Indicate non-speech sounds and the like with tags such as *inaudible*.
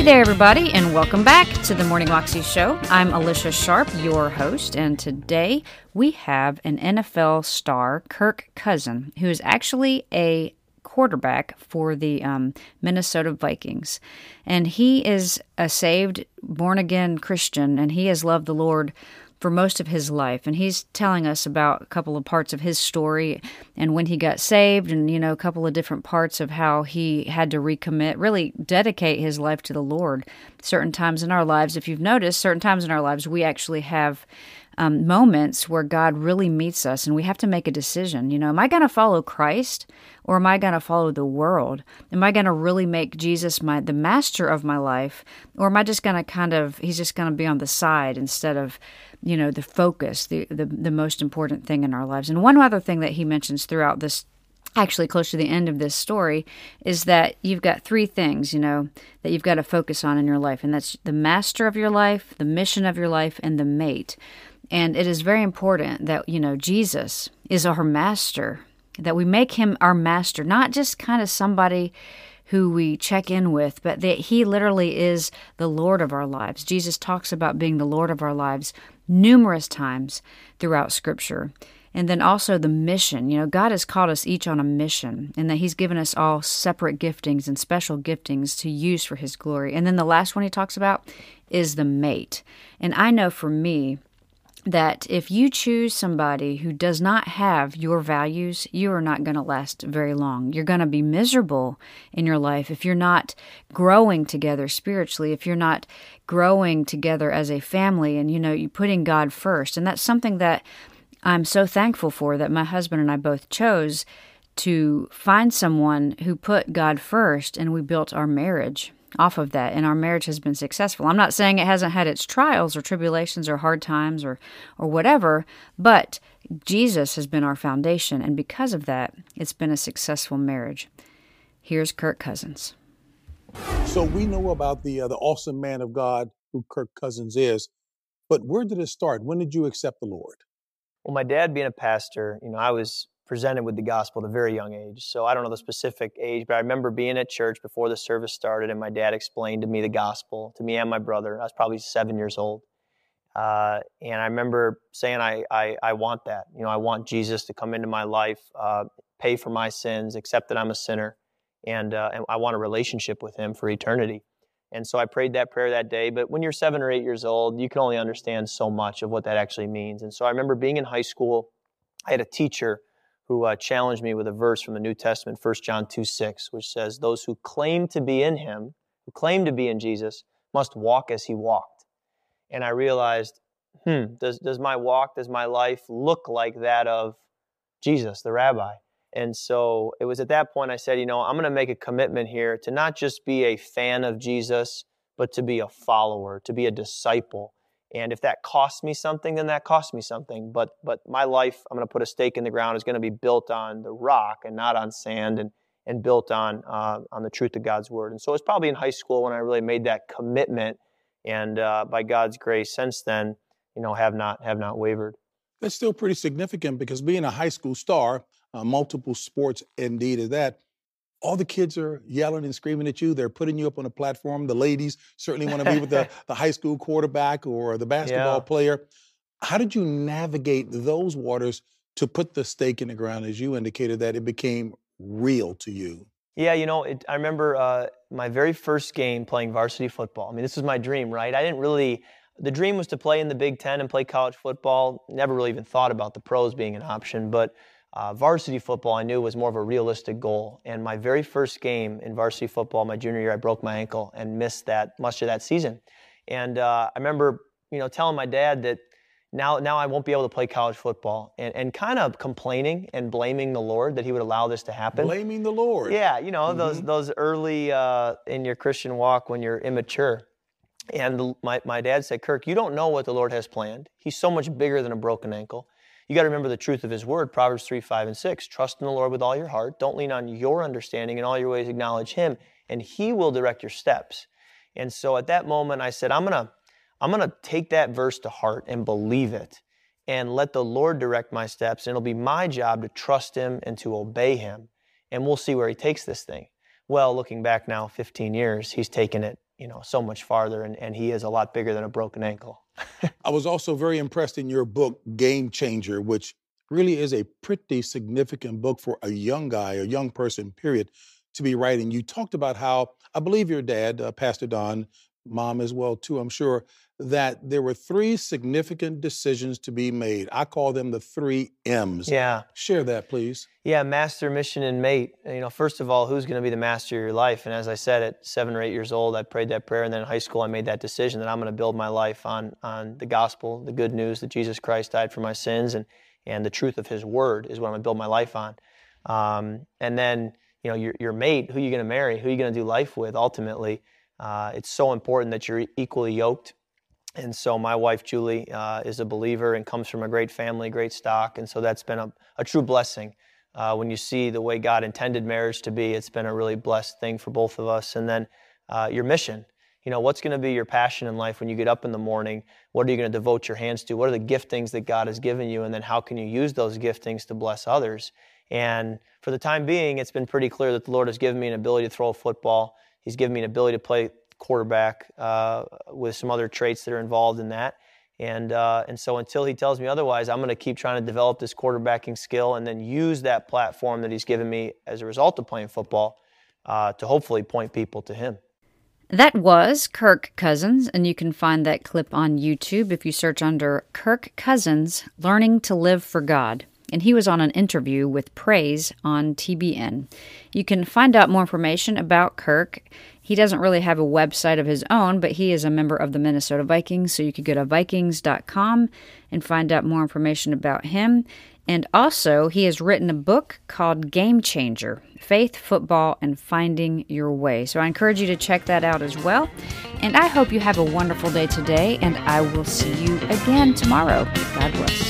Hey there, everybody, and welcome back to the Morning Moxie Show. I'm Alicia Sharp, your host, and today we have an NFL star, Kirk Cousin, who is actually a quarterback for the um, Minnesota Vikings. And he is a saved, born again Christian, and he has loved the Lord for most of his life. And he's telling us about a couple of parts of his story and when he got saved, and, you know, a couple of different parts of how he had to recommit, really dedicate his life to the Lord. Certain times in our lives, if you've noticed, certain times in our lives, we actually have. Um, moments where God really meets us, and we have to make a decision. You know, am I going to follow Christ or am I going to follow the world? Am I going to really make Jesus my the master of my life, or am I just going to kind of he's just going to be on the side instead of you know the focus, the, the the most important thing in our lives. And one other thing that he mentions throughout this actually close to the end of this story is that you've got three things you know that you've got to focus on in your life and that's the master of your life the mission of your life and the mate and it is very important that you know jesus is our master that we make him our master not just kind of somebody who we check in with, but that He literally is the Lord of our lives. Jesus talks about being the Lord of our lives numerous times throughout Scripture. And then also the mission. You know, God has called us each on a mission, and that He's given us all separate giftings and special giftings to use for His glory. And then the last one He talks about is the mate. And I know for me, that if you choose somebody who does not have your values, you are not going to last very long. You're going to be miserable in your life if you're not growing together spiritually, if you're not growing together as a family and you know, you putting God first. And that's something that I'm so thankful for that my husband and I both chose to find someone who put God first and we built our marriage off of that and our marriage has been successful. I'm not saying it hasn't had its trials or tribulations or hard times or or whatever, but Jesus has been our foundation and because of that, it's been a successful marriage. Here's Kirk Cousins. So we know about the uh, the awesome man of God who Kirk Cousins is, but where did it start? When did you accept the Lord? Well, my dad being a pastor, you know, I was presented with the gospel at a very young age. So I don't know the specific age, but I remember being at church before the service started, and my dad explained to me the gospel to me and my brother. I was probably seven years old, uh, and I remember saying, I, I, I want that. You know, I want Jesus to come into my life, uh, pay for my sins, accept that I'm a sinner, and uh, and I want a relationship with Him for eternity." And so I prayed that prayer that day. But when you're seven or eight years old, you can only understand so much of what that actually means. And so I remember being in high school. I had a teacher who uh, challenged me with a verse from the New Testament, 1 John 2 6, which says, Those who claim to be in him, who claim to be in Jesus, must walk as he walked. And I realized, hmm, does, does my walk, does my life look like that of Jesus, the rabbi? And so it was at that point I said, you know, I'm going to make a commitment here to not just be a fan of Jesus, but to be a follower, to be a disciple. And if that costs me something, then that costs me something. But but my life, I'm going to put a stake in the ground, is going to be built on the rock and not on sand, and and built on uh, on the truth of God's word. And so it's probably in high school when I really made that commitment. And uh, by God's grace, since then, you know, have not have not wavered. That's still pretty significant because being a high school star, uh, multiple sports indeed is that all the kids are yelling and screaming at you. They're putting you up on a platform. The ladies certainly want to be with the, *laughs* the high school quarterback or the basketball yeah. player. How did you navigate those waters to put the stake in the ground, as you indicated, that it became real to you? Yeah, you know, it, I remember uh, my very first game playing varsity football. I mean, this was my dream, right? I didn't really, the dream was to play in the Big Ten and play college football. Never really even thought about the pros being an option, but uh, varsity football, I knew was more of a realistic goal. And my very first game in varsity football, my junior year, I broke my ankle and missed that much of that season. And uh, I remember, you know, telling my dad that now, now I won't be able to play college football, and, and kind of complaining and blaming the Lord that He would allow this to happen. Blaming the Lord. Yeah, you know mm-hmm. those those early uh, in your Christian walk when you're immature. And the, my my dad said, Kirk, you don't know what the Lord has planned. He's so much bigger than a broken ankle. You got to remember the truth of his word, Proverbs 3, 5, and 6. Trust in the Lord with all your heart. Don't lean on your understanding. In all your ways, acknowledge him, and he will direct your steps. And so at that moment, I said, I'm going to I'm going to take that verse to heart and believe it and let the Lord direct my steps. And it'll be my job to trust him and to obey him. And we'll see where he takes this thing. Well, looking back now 15 years, he's taken it you know, so much farther. And, and he is a lot bigger than a broken ankle. *laughs* I was also very impressed in your book, Game Changer, which really is a pretty significant book for a young guy, a young person, period, to be writing. You talked about how, I believe your dad, uh, Pastor Don, mom as well, too, I'm sure, that there were three significant decisions to be made. I call them the three M's. Yeah. Share that, please. Yeah, master, mission, and mate. You know, first of all, who's going to be the master of your life? And as I said, at seven or eight years old, I prayed that prayer, and then in high school, I made that decision that I'm going to build my life on on the gospel, the good news that Jesus Christ died for my sins, and and the truth of His Word is what I'm going to build my life on. Um, and then, you know, your your mate, who are you going to marry? Who are you going to do life with? Ultimately, uh, it's so important that you're equally yoked and so my wife Julie uh, is a believer and comes from a great family, great stock, and so that's been a, a true blessing. Uh, when you see the way God intended marriage to be, it's been a really blessed thing for both of us. And then uh, your mission. You know, what's going to be your passion in life when you get up in the morning? What are you going to devote your hands to? What are the giftings that God has given you? And then how can you use those giftings to bless others? And for the time being, it's been pretty clear that the Lord has given me an ability to throw a football. He's given me an ability to play quarterback uh, with some other traits that are involved in that. And, uh, and so until he tells me otherwise, I'm going to keep trying to develop this quarterbacking skill and then use that platform that he's given me as a result of playing football uh, to hopefully point people to him. That was Kirk Cousins, and you can find that clip on YouTube if you search under Kirk Cousins Learning to Live for God. And he was on an interview with Praise on TBN. You can find out more information about Kirk he doesn't really have a website of his own, but he is a member of the Minnesota Vikings, so you could go to vikings.com and find out more information about him. And also, he has written a book called Game Changer Faith, Football, and Finding Your Way. So I encourage you to check that out as well. And I hope you have a wonderful day today, and I will see you again tomorrow. God bless.